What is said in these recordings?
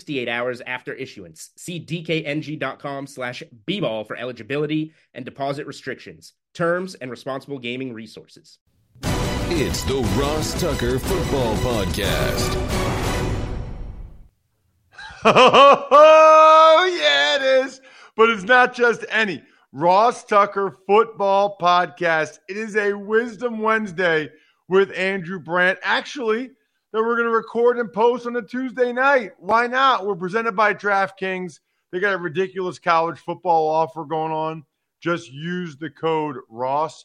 68 hours after issuance. See dkng.com slash bball for eligibility and deposit restrictions, terms, and responsible gaming resources. It's the Ross Tucker Football Podcast. Oh, yeah, it is. But it's not just any Ross Tucker Football Podcast. It is a Wisdom Wednesday with Andrew Brandt. Actually, that we're going to record and post on a Tuesday night. Why not? We're presented by DraftKings. They got a ridiculous college football offer going on. Just use the code Ross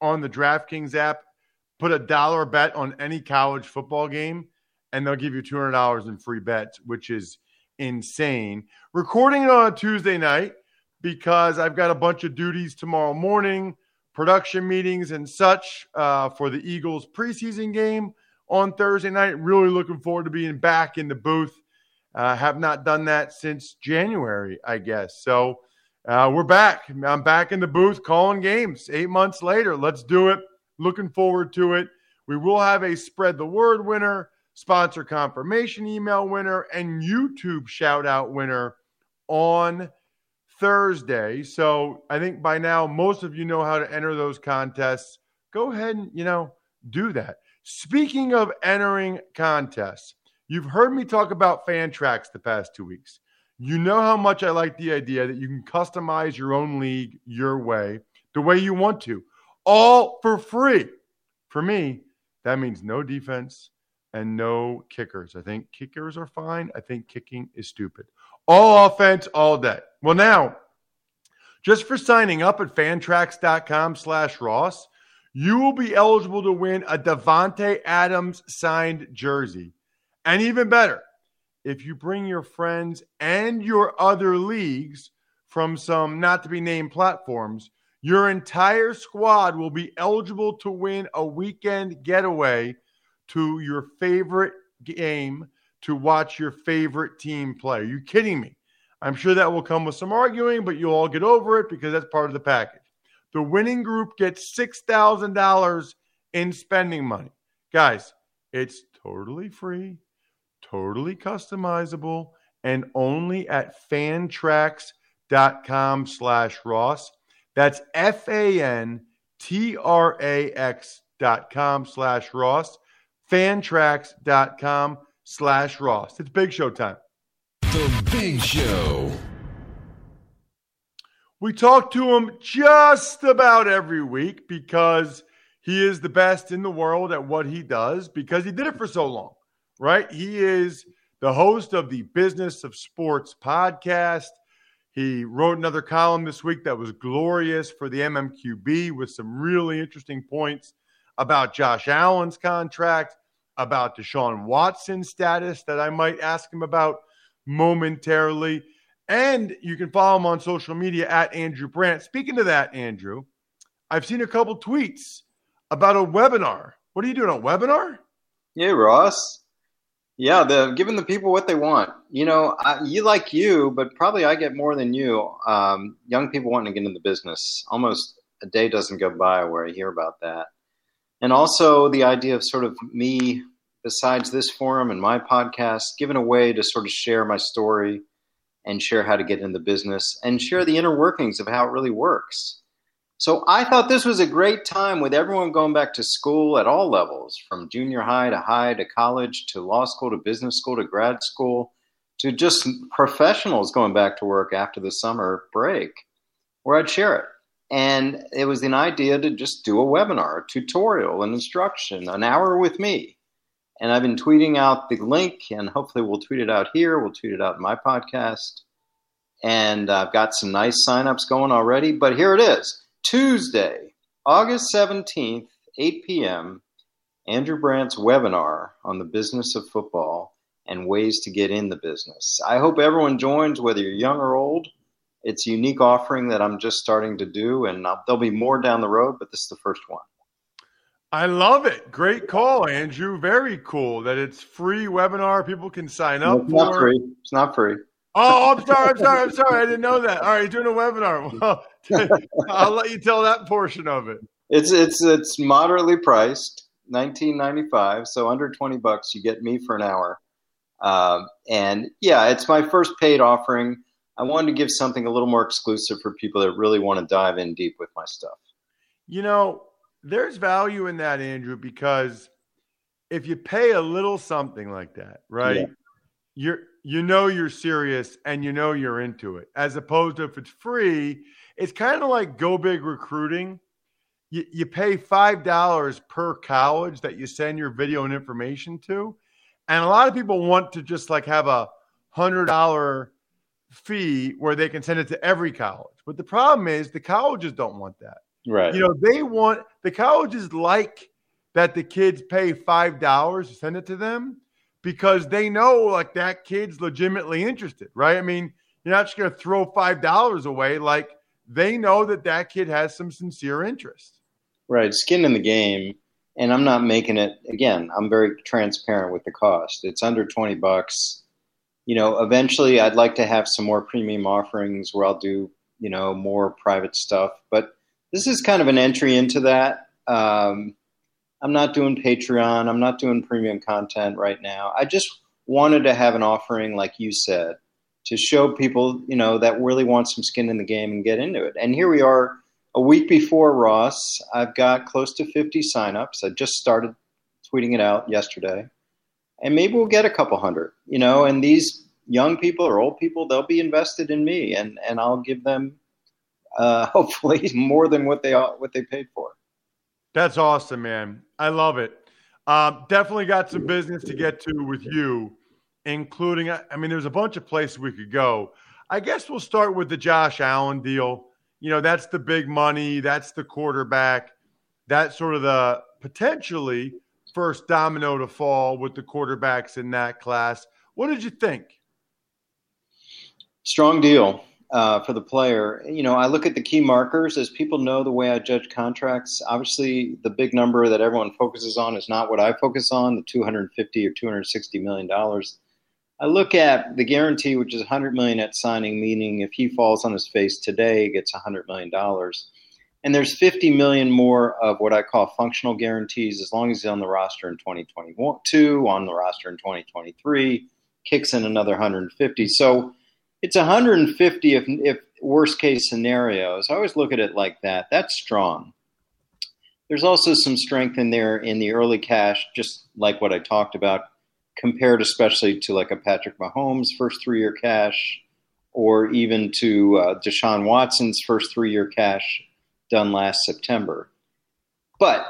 on the DraftKings app. Put a dollar bet on any college football game, and they'll give you $200 in free bets, which is insane. Recording it on a Tuesday night because I've got a bunch of duties tomorrow morning, production meetings and such uh, for the Eagles preseason game on Thursday night. Really looking forward to being back in the booth. Uh, have not done that since January, I guess. So uh, we're back. I'm back in the booth calling games eight months later. Let's do it. Looking forward to it. We will have a spread the word winner, sponsor confirmation email winner, and YouTube shout out winner on Thursday. So I think by now most of you know how to enter those contests. Go ahead and, you know, do that. Speaking of entering contests, you've heard me talk about Fantrax the past two weeks. You know how much I like the idea that you can customize your own league your way, the way you want to, all for free. For me, that means no defense and no kickers. I think kickers are fine. I think kicking is stupid. All offense, all day. Well, now, just for signing up at fantrax.com slash Ross, you will be eligible to win a Davante Adams signed jersey. And even better, if you bring your friends and your other leagues from some not to be named platforms, your entire squad will be eligible to win a weekend getaway to your favorite game to watch your favorite team play. Are you kidding me? I'm sure that will come with some arguing, but you'll all get over it because that's part of the package. The winning group gets $6,000 in spending money. Guys, it's totally free, totally customizable, and only at fantrax.com slash Ross. That's F A N T R A X dot com slash Ross. Fantrax.com slash Ross. It's Big Show time. The Big Show. We talk to him just about every week because he is the best in the world at what he does because he did it for so long, right? He is the host of the Business of Sports podcast. He wrote another column this week that was glorious for the MMQB with some really interesting points about Josh Allen's contract, about Deshaun Watson's status that I might ask him about momentarily. And you can follow him on social media at Andrew Brandt. Speaking to that, Andrew, I've seen a couple tweets about a webinar. What are you doing? A webinar? Yeah, Ross. Yeah, the giving the people what they want. You know, I, you like you, but probably I get more than you. Um, young people wanting to get into the business. Almost a day doesn't go by where I hear about that. And also the idea of sort of me, besides this forum and my podcast, giving a way to sort of share my story and share how to get in the business and share the inner workings of how it really works. So I thought this was a great time with everyone going back to school at all levels, from junior high to high to college to law school to business school to grad school to just professionals going back to work after the summer break, where I'd share it. And it was an idea to just do a webinar, a tutorial, an instruction, an hour with me. And I've been tweeting out the link, and hopefully we'll tweet it out here. We'll tweet it out in my podcast. And I've got some nice signups going already. But here it is Tuesday, August 17th, 8 p.m., Andrew Brandt's webinar on the business of football and ways to get in the business. I hope everyone joins, whether you're young or old. It's a unique offering that I'm just starting to do, and there'll be more down the road, but this is the first one. I love it. Great call, Andrew. Very cool that it's free webinar. People can sign up it's for. Not free. It's not free. Oh, I'm sorry. I'm sorry. I'm sorry. I didn't know that. All right, you're doing a webinar. Well, I'll let you tell that portion of it. It's it's it's moderately priced, 19.95. So under 20 bucks, you get me for an hour. Um, and yeah, it's my first paid offering. I wanted to give something a little more exclusive for people that really want to dive in deep with my stuff. You know, there's value in that, Andrew, because if you pay a little something like that, right? Yeah. You're you know you're serious and you know you're into it. As opposed to if it's free, it's kind of like go big recruiting. You, you pay five dollars per college that you send your video and information to, and a lot of people want to just like have a hundred dollar fee where they can send it to every college. But the problem is the colleges don't want that. Right. You know, they want the colleges like that the kids pay five dollars to send it to them because they know like that kid's legitimately interested, right? I mean, you're not just going to throw five dollars away. Like they know that that kid has some sincere interest. Right. Skin in the game. And I'm not making it again, I'm very transparent with the cost. It's under 20 bucks. You know, eventually I'd like to have some more premium offerings where I'll do, you know, more private stuff. But this is kind of an entry into that. Um, I'm not doing Patreon. I'm not doing premium content right now. I just wanted to have an offering, like you said, to show people, you know, that really want some skin in the game and get into it. And here we are a week before Ross. I've got close to 50 signups. I just started tweeting it out yesterday. And maybe we'll get a couple hundred, you know, and these young people or old people, they'll be invested in me and, and I'll give them uh, hopefully more than what they what they paid for. That's awesome, man. I love it. Um, definitely got some business to get to with you, including. I mean, there's a bunch of places we could go. I guess we'll start with the Josh Allen deal. You know, that's the big money. That's the quarterback. That's sort of the potentially first domino to fall with the quarterbacks in that class. What did you think? Strong deal uh, for the player. You know, I look at the key markers as people know the way I judge contracts. Obviously, the big number that everyone focuses on is not what I focus on, the 250 or 260 million dollars. I look at the guarantee, which is 100 million at signing, meaning if he falls on his face today, he gets 100 million dollars. And there's 50 million more of what I call functional guarantees as long as he's on the roster in 2022, on the roster in 2023, kicks in another 150. So it's 150 if, if worst case scenarios. I always look at it like that. That's strong. There's also some strength in there in the early cash, just like what I talked about, compared especially to like a Patrick Mahomes first three year cash, or even to uh, Deshaun Watson's first three year cash done last September. But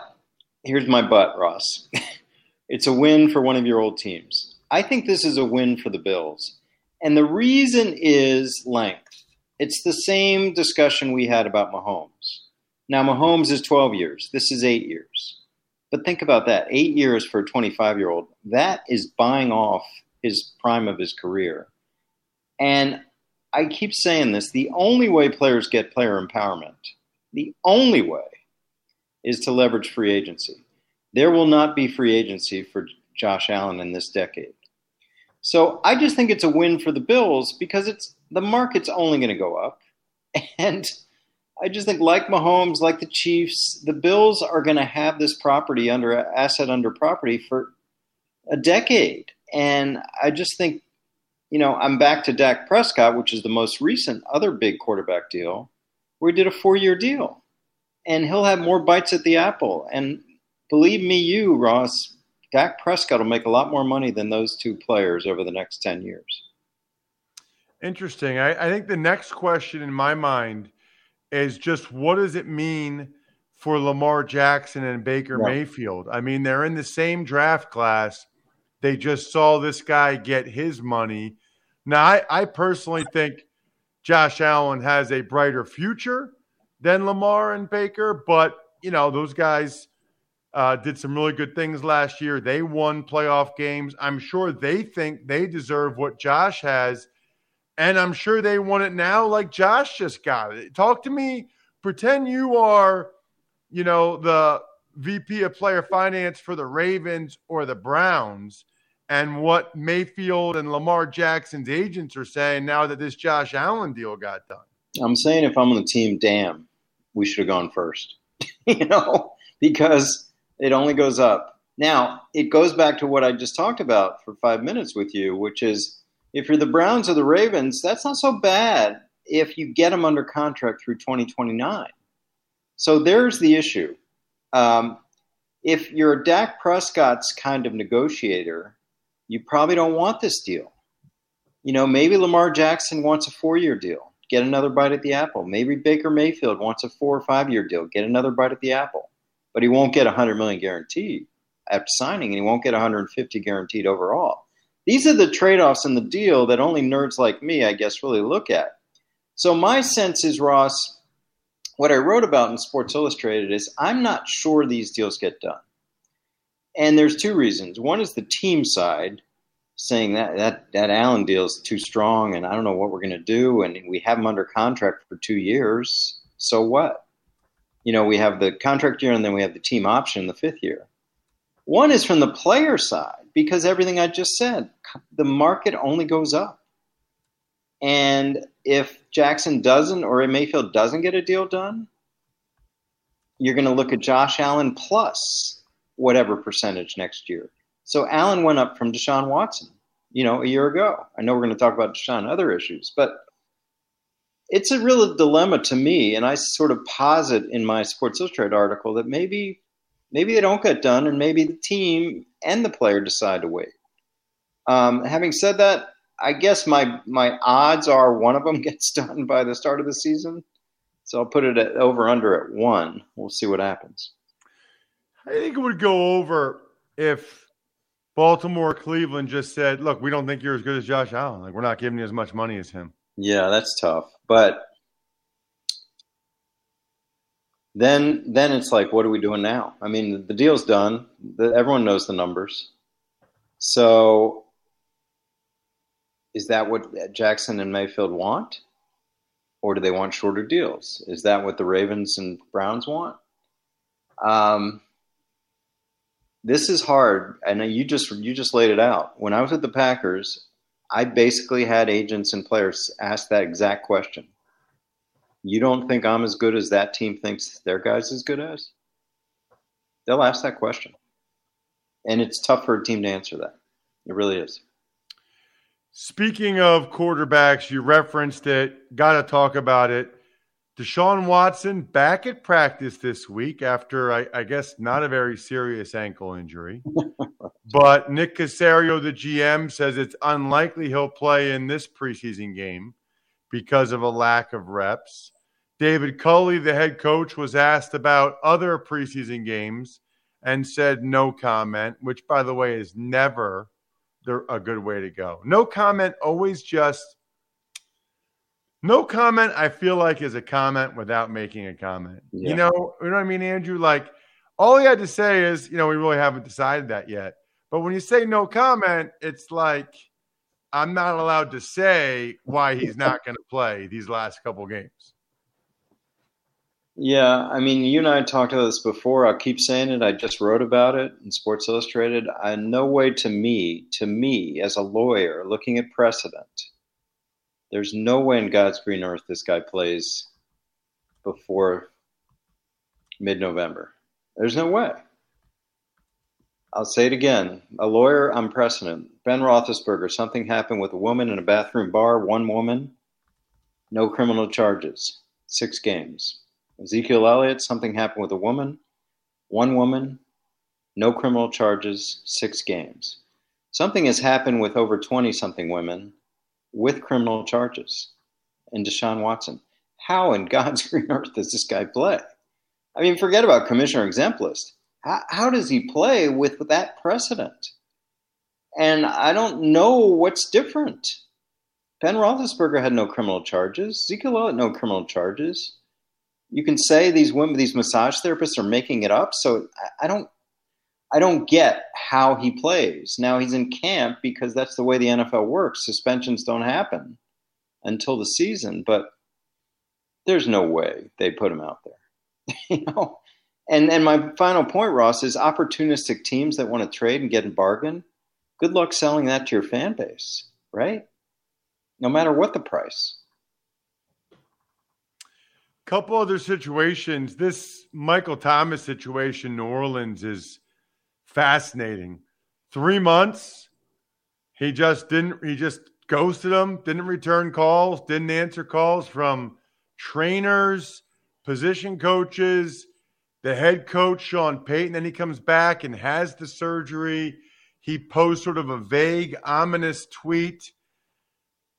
here's my but, Ross. it's a win for one of your old teams. I think this is a win for the Bills. And the reason is length. It's the same discussion we had about Mahomes. Now, Mahomes is 12 years. This is eight years. But think about that eight years for a 25 year old. That is buying off his prime of his career. And I keep saying this the only way players get player empowerment, the only way is to leverage free agency. There will not be free agency for Josh Allen in this decade. So I just think it's a win for the Bills because it's the market's only going to go up. And I just think, like Mahomes, like the Chiefs, the Bills are going to have this property under asset under property for a decade. And I just think, you know, I'm back to Dak Prescott, which is the most recent other big quarterback deal, where he did a four year deal. And he'll have more bites at the apple. And believe me, you, Ross, Dak Prescott will make a lot more money than those two players over the next 10 years. Interesting. I, I think the next question in my mind is just what does it mean for Lamar Jackson and Baker Yeah. Mayfield? I mean, they're in the same draft class. They just saw this guy get his money. Now, I, I personally think Josh Allen has a brighter future than Lamar and Baker, but you know, those guys uh, did some really good things last year. They won playoff games. I'm sure they think they deserve what Josh has, and I'm sure they want it now, like Josh just got it. Talk to me. Pretend you are, you know, the VP of Player Finance for the Ravens or the Browns, and what Mayfield and Lamar Jackson's agents are saying now that this Josh Allen deal got done. I'm saying if I'm on the team, damn, we should have gone first. you know, because it only goes up. Now, it goes back to what I just talked about for five minutes with you, which is if you're the Browns or the Ravens, that's not so bad if you get them under contract through 2029. So there's the issue. Um, if you're Dak Prescott's kind of negotiator, you probably don't want this deal. You know, maybe Lamar Jackson wants a four year deal, get another bite at the apple. Maybe Baker Mayfield wants a four or five year deal, get another bite at the apple. But he won't get 100 million guaranteed after signing, and he won't get 150 guaranteed overall. These are the trade offs in the deal that only nerds like me, I guess, really look at. So my sense is, Ross, what I wrote about in Sports Illustrated is I'm not sure these deals get done. And there's two reasons. One is the team side saying that that that Allen deal is too strong, and I don't know what we're going to do, and we have him under contract for two years. So what? You know, we have the contract year, and then we have the team option in the fifth year. One is from the player side because everything I just said, the market only goes up, and if Jackson doesn't or Mayfield doesn't get a deal done, you're going to look at Josh Allen plus whatever percentage next year. So Allen went up from Deshaun Watson, you know, a year ago. I know we're going to talk about Deshaun other issues, but it's a real dilemma to me. And I sort of posit in my Sports Illustrated article that maybe maybe they don't get done, and maybe the team and the player decide to wait. Um, having said that, I guess my my odds are one of them gets done by the start of the season. So I'll put it at over under at one. We'll see what happens. I think it would go over if Baltimore, Cleveland just said, "Look, we don't think you're as good as Josh Allen. Like, we're not giving you as much money as him." Yeah, that's tough. But then then it's like, what are we doing now? I mean, the deal's done. The, everyone knows the numbers. So is that what Jackson and Mayfield want? Or do they want shorter deals? Is that what the Ravens and Browns want? Um, this is hard. I know you just you just laid it out. When I was at the Packers, I basically had agents and players ask that exact question. You don't think I'm as good as that team thinks their guys as good as? They'll ask that question. And it's tough for a team to answer that. It really is. Speaking of quarterbacks, you referenced it. Got to talk about it. Deshaun Watson back at practice this week after, I, I guess, not a very serious ankle injury. but Nick Caserio, the GM, says it's unlikely he'll play in this preseason game because of a lack of reps. David Culley, the head coach, was asked about other preseason games and said no comment, which, by the way, is never the, a good way to go. No comment, always just no comment. I feel like is a comment without making a comment. Yeah. You know, you know what I mean, Andrew? Like all he had to say is, you know, we really haven't decided that yet. But when you say no comment, it's like I'm not allowed to say why he's not going to play these last couple games. Yeah, I mean, you and I talked about this before. I'll keep saying it. I just wrote about it in Sports Illustrated. I, no way to me, to me as a lawyer looking at precedent, there's no way in God's green earth this guy plays before mid November. There's no way. I'll say it again. A lawyer, I'm precedent. Ben Roethlisberger, something happened with a woman in a bathroom bar, one woman, no criminal charges, six games. Ezekiel Elliott, something happened with a woman, one woman, no criminal charges, six games. Something has happened with over 20 something women, with criminal charges and Deshaun Watson. How in God's green earth does this guy play? I mean, forget about commissioner exempt list. How, how does he play with that precedent? And I don't know what's different. Ben Roethlisberger had no criminal charges. Ezekiel had no criminal charges. You can say these women, these massage therapists are making it up. So I, I don't, I don't get how he plays. Now he's in camp because that's the way the NFL works. Suspensions don't happen until the season, but there's no way they put him out there. you know, and and my final point, Ross, is opportunistic teams that want to trade and get a bargain. Good luck selling that to your fan base, right? No matter what the price. Couple other situations. This Michael Thomas situation, New Orleans, is fascinating. Three months, he just didn't. He just ghosted them. Didn't return calls. Didn't answer calls from trainers, position coaches, the head coach Sean Payton. Then he comes back and has the surgery. He posts sort of a vague, ominous tweet.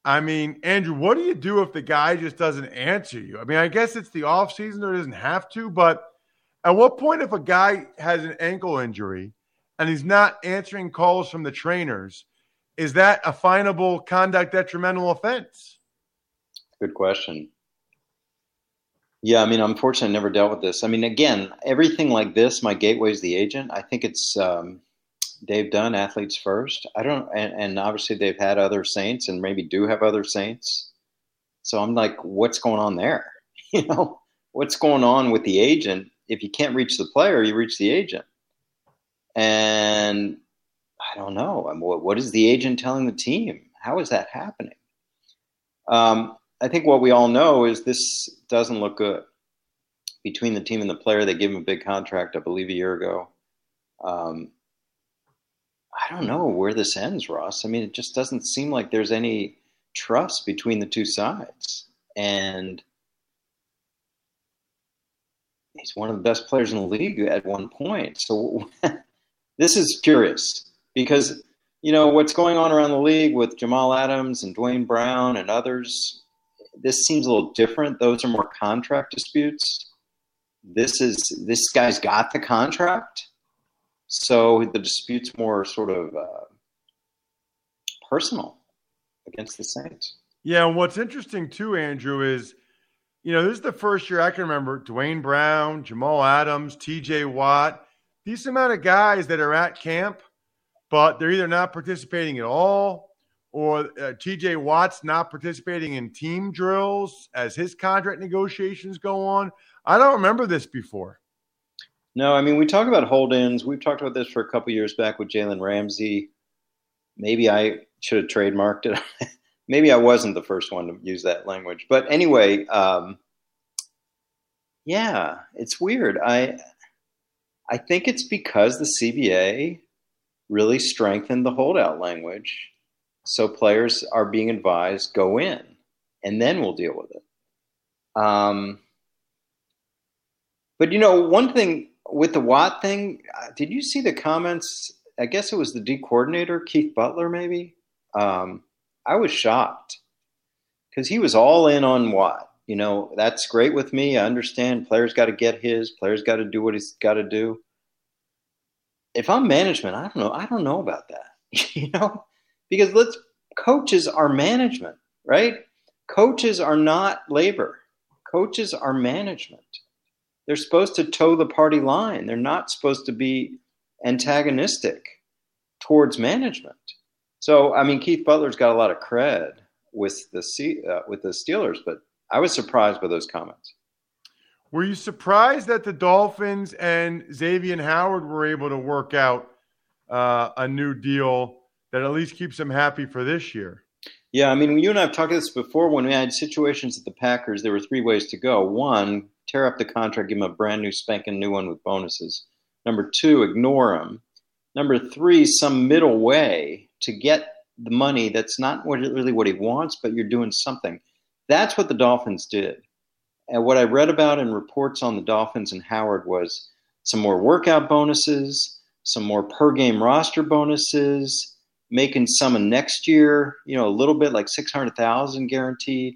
I mean, Andrew, what do you do if the guy just doesn't answer you? I mean, I guess it's the off season or doesn't have to, but at what point if a guy has an ankle injury and he's not answering calls from the trainers, is that a finable conduct detrimental offense? Good question. Yeah, I mean, unfortunately, I never dealt with this. I mean, again, everything like this, my gateway is the agent. I think it's um, Dave Dunn, athletes first. I don't, and, and obviously they've had other saints and maybe do have other saints. So I'm like, what's going on there? You know, what's going on with the agent? If you can't reach the player, you reach the agent. And I don't know. What, what is the agent telling the team? How is that happening? Um, I think what we all know is this doesn't look good between the team and the player. They gave him a big contract, I believe, a year ago. Um, I don't know where this ends, Ross. I mean, it just doesn't seem like there's any trust between the two sides. And he's one of the best players in the league at one point. So this is curious because, you know, what's going on around the league with Jamal Adams and Duane Brown and others this seems a little different. Those are more contract disputes. This is this guy's got the contract, so the dispute's more sort of uh, personal against the Saints. Yeah, and what's interesting too, Andrew, is you know this is the first year I can remember Duane Brown, Jamal Adams, T.J. Watt, these amount of guys that are at camp, but they're either not participating at all or uh, TJ Watt's not participating in team drills as his contract negotiations go on. I don't remember this before. No, I mean we talk about hold-ins. We've talked about this for a couple years back with Jalen Ramsey. Maybe I should have trademarked it. Maybe I wasn't the first one to use that language. But anyway, um, yeah, it's weird. I I think it's because the CBA really strengthened the holdout language so players are being advised go in, and then we'll deal with it. Um, but you know, one thing with the Watt thing, uh, did you see the comments? I guess it was the D coordinator, Keith Butler, maybe. Um, I was shocked because he was all in on Watt. You know, that's great with me. I understand players got to get his, players got to do what he's got to do. If I'm management, I don't know. I don't know about that. you know, because let's coaches are management, right? Coaches are not labor. Coaches are management. They're supposed to toe the party line. They're not supposed to be antagonistic towards management. So, I mean, Keith Butler's got a lot of cred with the uh, with the Steelers, but I was surprised by those comments. Were you surprised that the Dolphins and Xavien Howard were able to work out uh, a new deal that at least keeps them happy for this year. Yeah, I mean, you and I have talked about this before. When we had situations at the Packers, there were three ways to go. One, tear up the contract, give them a brand new spanking new one with bonuses. Number two, ignore them. Number three, some middle way to get the money that's not really what he wants, but you're doing something. That's what the Dolphins did. And what I read about in reports on the Dolphins and Howard was some more workout bonuses, some more per game roster bonuses, making some of next year, you know, a little bit like 600,000 guaranteed,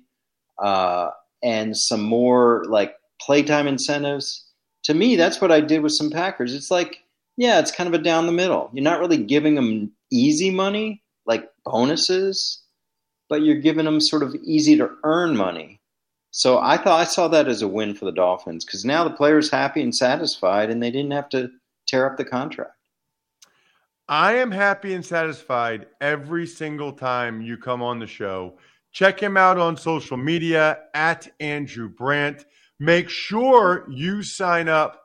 uh, and some more like playtime incentives. To me, that's what I did with some Packers. It's like, yeah, it's kind of a down the middle. You're not really giving them easy money, like bonuses, but you're giving them sort of easy to earn money. So I thought I saw that as a win for the Dolphins because now the player's happy and satisfied, and they didn't have to tear up the contract. I am happy and satisfied every single time you come on the show. Check him out on social media at Andrew Brandt. Make sure you sign up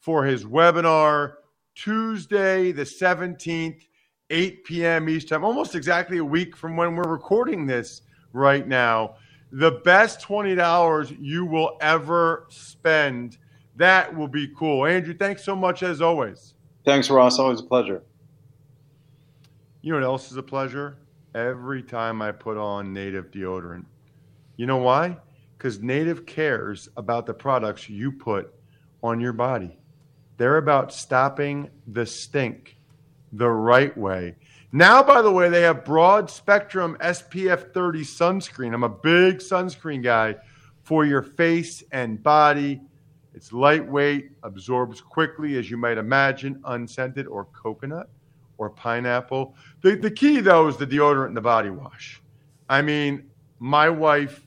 for his webinar Tuesday, the 17th, 8 p.m. each time, almost exactly a week from when we're recording this right now. The best $20 you will ever spend. That will be cool. Andrew, thanks so much as always. Thanks, Ross. Always a pleasure. You know what else is a pleasure? Every time I put on native deodorant. You know why? Because native cares about the products you put on your body. They're about stopping the stink the right way. Now, by the way, they have broad spectrum SPF 30 sunscreen. I'm a big sunscreen guy for your face and body. It's lightweight, absorbs quickly, as you might imagine, unscented or coconut or pineapple. The, the key, though, is the deodorant and the body wash. I mean, my wife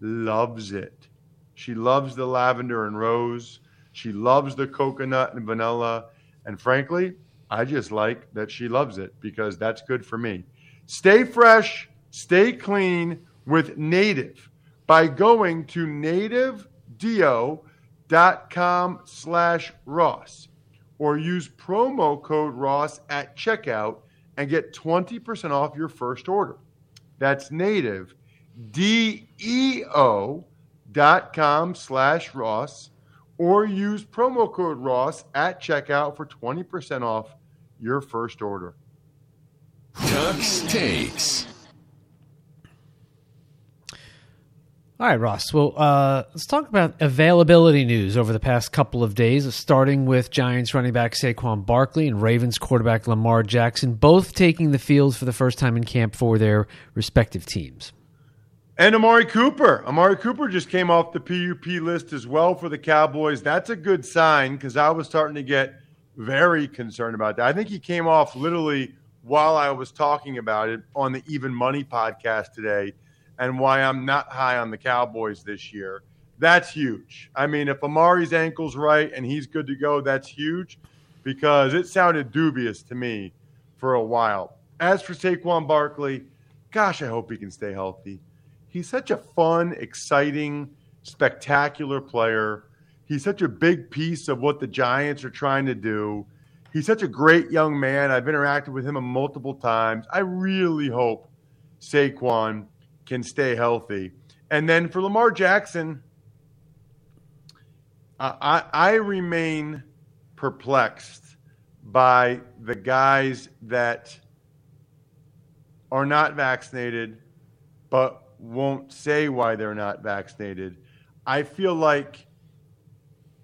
loves it. She loves the lavender and rose. She loves the coconut and vanilla. And frankly, I just like that she loves it because that's good for me. Stay fresh, stay clean with Native by going to nativedeo.com slash Ross or use promo code Ross at checkout and get 20% off your first order. That's native, D-E-O dot com slash Ross or use promo code Ross at checkout for 20% off your first order. Tux takes. All right, Ross. Well, uh, let's talk about availability news over the past couple of days, starting with Giants running back Saquon Barkley and Ravens quarterback Lamar Jackson, both taking the field for the first time in camp for their respective teams. And Amari Cooper. Amari Cooper just came off the PUP list as well for the Cowboys. That's a good sign because I was starting to get very concerned about that. I think he came off literally while I was talking about it on the Even Money podcast today and why I'm not high on the Cowboys this year. That's huge. I mean, if Amari's ankle's right and he's good to go, that's huge because it sounded dubious to me for a while. As for Saquon Barkley, gosh, I hope he can stay healthy. He's such a fun, exciting, spectacular player. He's such a big piece of what the Giants are trying to do. He's such a great young man. I've interacted with him multiple times. I really hope Saquon can stay healthy. And then for Lamar Jackson, I, I remain perplexed by the guys that are not vaccinated but won't say why they're not vaccinated. I feel like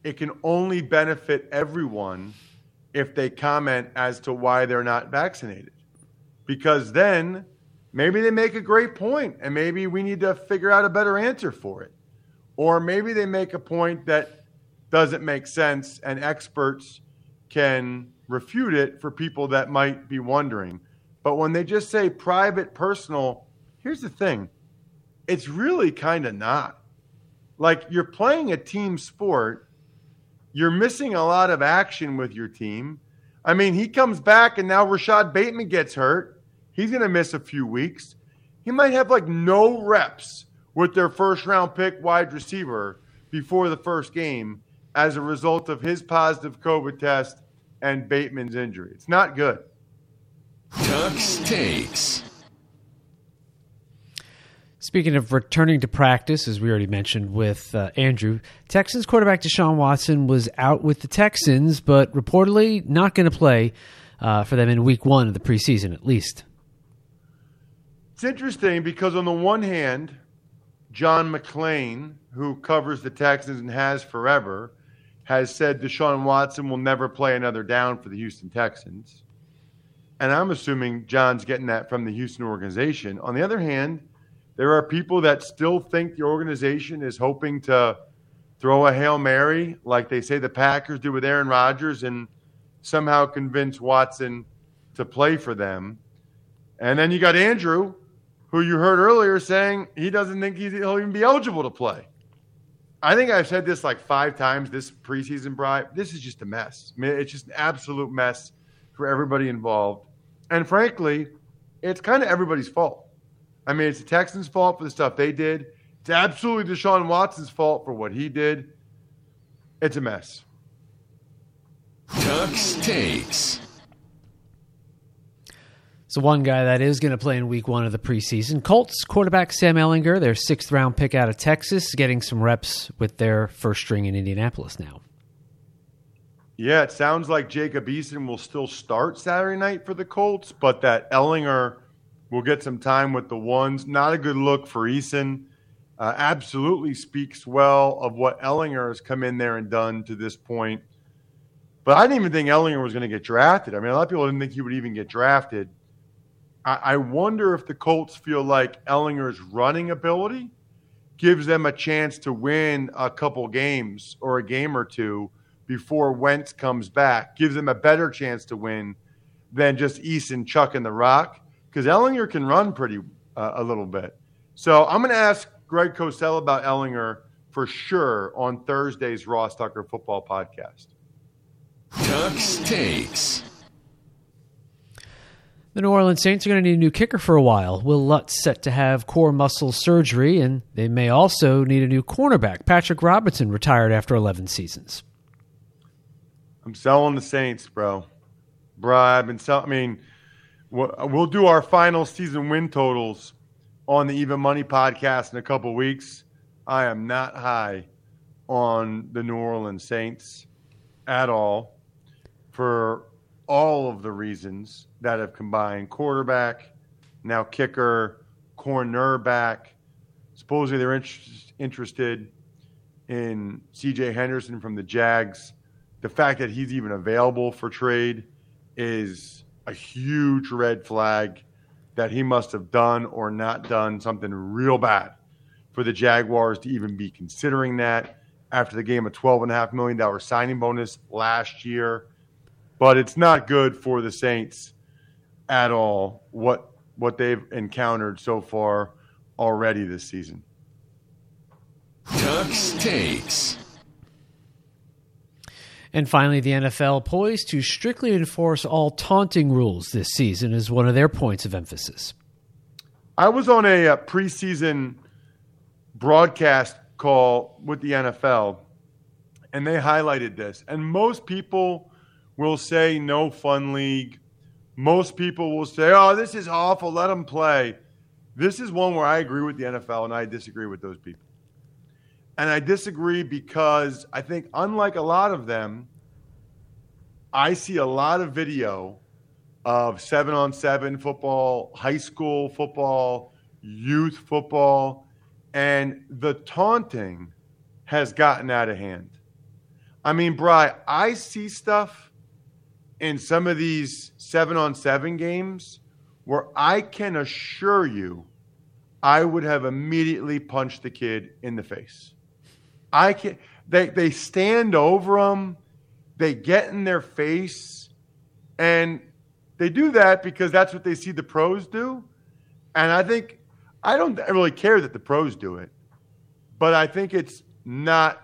it can only benefit everyone if they comment as to why they're not vaccinated. Because then maybe they make a great point and maybe we need to figure out a better answer for it. Or maybe they make a point that doesn't make sense and experts can refute it for people that might be wondering. But when they just say private, personal, here's the thing it's really kind of not. Like you're playing a team sport, you're missing a lot of action with your team. I mean, he comes back and now Rashod Bateman gets hurt. He's going to miss a few weeks. He might have like no reps with their first round pick wide receiver before the first game as a result of his positive COVID test and Bateman's injury. It's not good. Tux takes. Speaking of returning to practice, as we already mentioned with uh, Andrew, Texans quarterback Deshaun Watson was out with the Texans, but reportedly not going to play uh, for them in week one of the preseason, at least. It's interesting because, on the one hand, John McClain, who covers the Texans and has forever, has said Deshaun Watson will never play another down for the Houston Texans. And I'm assuming John's getting that from the Houston organization. On the other hand, there are people that still think the organization is hoping to throw a Hail Mary like they say the Packers do with Aaron Rodgers and somehow convince Watson to play for them. And then you got Andrew, who you heard earlier saying he doesn't think he'll even be eligible to play. I think I've said this like five times this preseason, Brian. This is just a mess. I mean, it's just an absolute mess for everybody involved. And frankly, it's kind of everybody's fault. I mean, it's the Texans' fault for the stuff they did. It's absolutely Deshaun Watson's fault for what he did. It's a mess. Tux takes. So one guy that is going to play in week one of the preseason, Colts quarterback Sam Ehlinger, their sixth round pick out of Texas, getting some reps with their first string in Indianapolis now. Yeah, it sounds like Jacob Eason will still start Saturday night for the Colts, but that Ehlinger will get some time with the ones. Not a good look for Eason. Uh, absolutely speaks well of what Ehlinger has come in there and done to this point. But I didn't even think Ehlinger was going to get drafted. I mean, a lot of people didn't think he would even get drafted. I, I wonder if the Colts feel like Ehlinger's running ability gives them a chance to win a couple games or a game or two before Wentz comes back, gives them a better chance to win than just Eason chucking the rock because Ehlinger can run pretty uh, a little bit. So I'm going to ask Greg Cosell about Ehlinger for sure on Thursday's Ross Tucker Football Podcast. Tux takes. The New Orleans Saints are going to need a new kicker for a while. Will Lutz set to have core muscle surgery, and they may also need a new cornerback. Patrick Robinson retired after 11 seasons. I'm selling the Saints, bro. Bro, I've been selling. I mean, we'll do our final season win totals on the Even Money podcast in a couple weeks. I am not high on the New Orleans Saints at all for all of the reasons that have combined quarterback, now kicker, cornerback. Supposedly they're inter- interested in CJ Henderson from the Jags. The fact that he's even available for trade is a huge red flag that he must have done or not done something real bad for the Jaguars to even be considering that after the game a $12.5 million signing bonus last year. But it's not good for the Saints at all what what they've encountered so far already this season. Tux takes. And finally, the NFL poised to strictly enforce all taunting rules this season is one of their points of emphasis. I was on a, a uh, preseason broadcast call with the NFL, and they highlighted this. And most people will say no fun league. Most people will say, oh, this is awful, let them play. This is one where I agree with the NFL and I disagree with those people. And I disagree because I think, unlike a lot of them, I see a lot of video of seven on seven football, high school football, youth football, and the taunting has gotten out of hand. I mean, Bry, I see stuff in some of these seven on seven games where I can assure you I would have immediately punched the kid in the face. I can they they stand over them, they get in their face, and they do that because that's what they see the pros do. And I think I don't really care that the pros do it, but I think it's not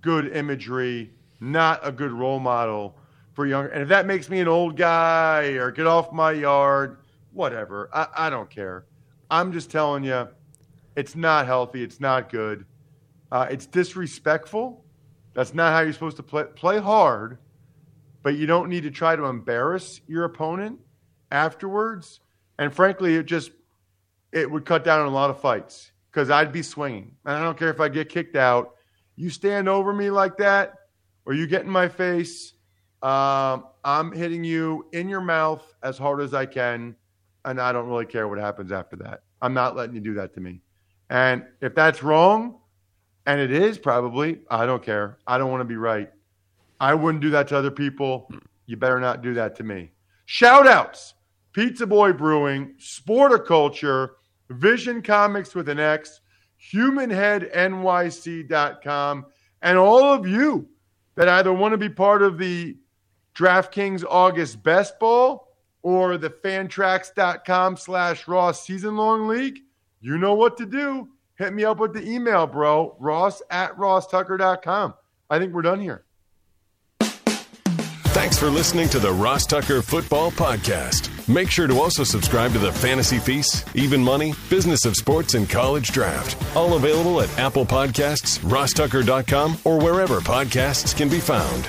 good imagery, not a good role model for younger. And if that makes me an old guy or get off my yard, whatever. I, I don't care. I'm just telling you, it's not healthy. It's not good. Uh, it's disrespectful. That's not how you're supposed to play. Play hard, but you don't need to try to embarrass your opponent afterwards. And frankly, it just it would cut down on a lot of fights because I'd be swinging. And I don't care if I get kicked out. You stand over me like that, or you get in my face, um, I'm hitting you in your mouth as hard as I can, and I don't really care what happens after that. I'm not letting you do that to me. And if that's wrong, and it is probably, I don't care. I don't want to be right. I wouldn't do that to other people. You better not do that to me. Shout outs Pizza Boy Brewing, Sporticulture, Vision Comics with an X, HumanHeadNYC.com, and all of you that either want to be part of the DraftKings August Best Ball or the fantrax.com slash Ross season long league, you know what to do. Hit me up with the email, bro. Ross at rosstucker.com. I think we're done here. Thanks for listening to the Ross Tucker Football Podcast. Make sure to also subscribe to the Fantasy Feast, Even Money, Business of Sports, and College Draft. All available at Apple Podcasts, rosstucker.com, or wherever podcasts can be found.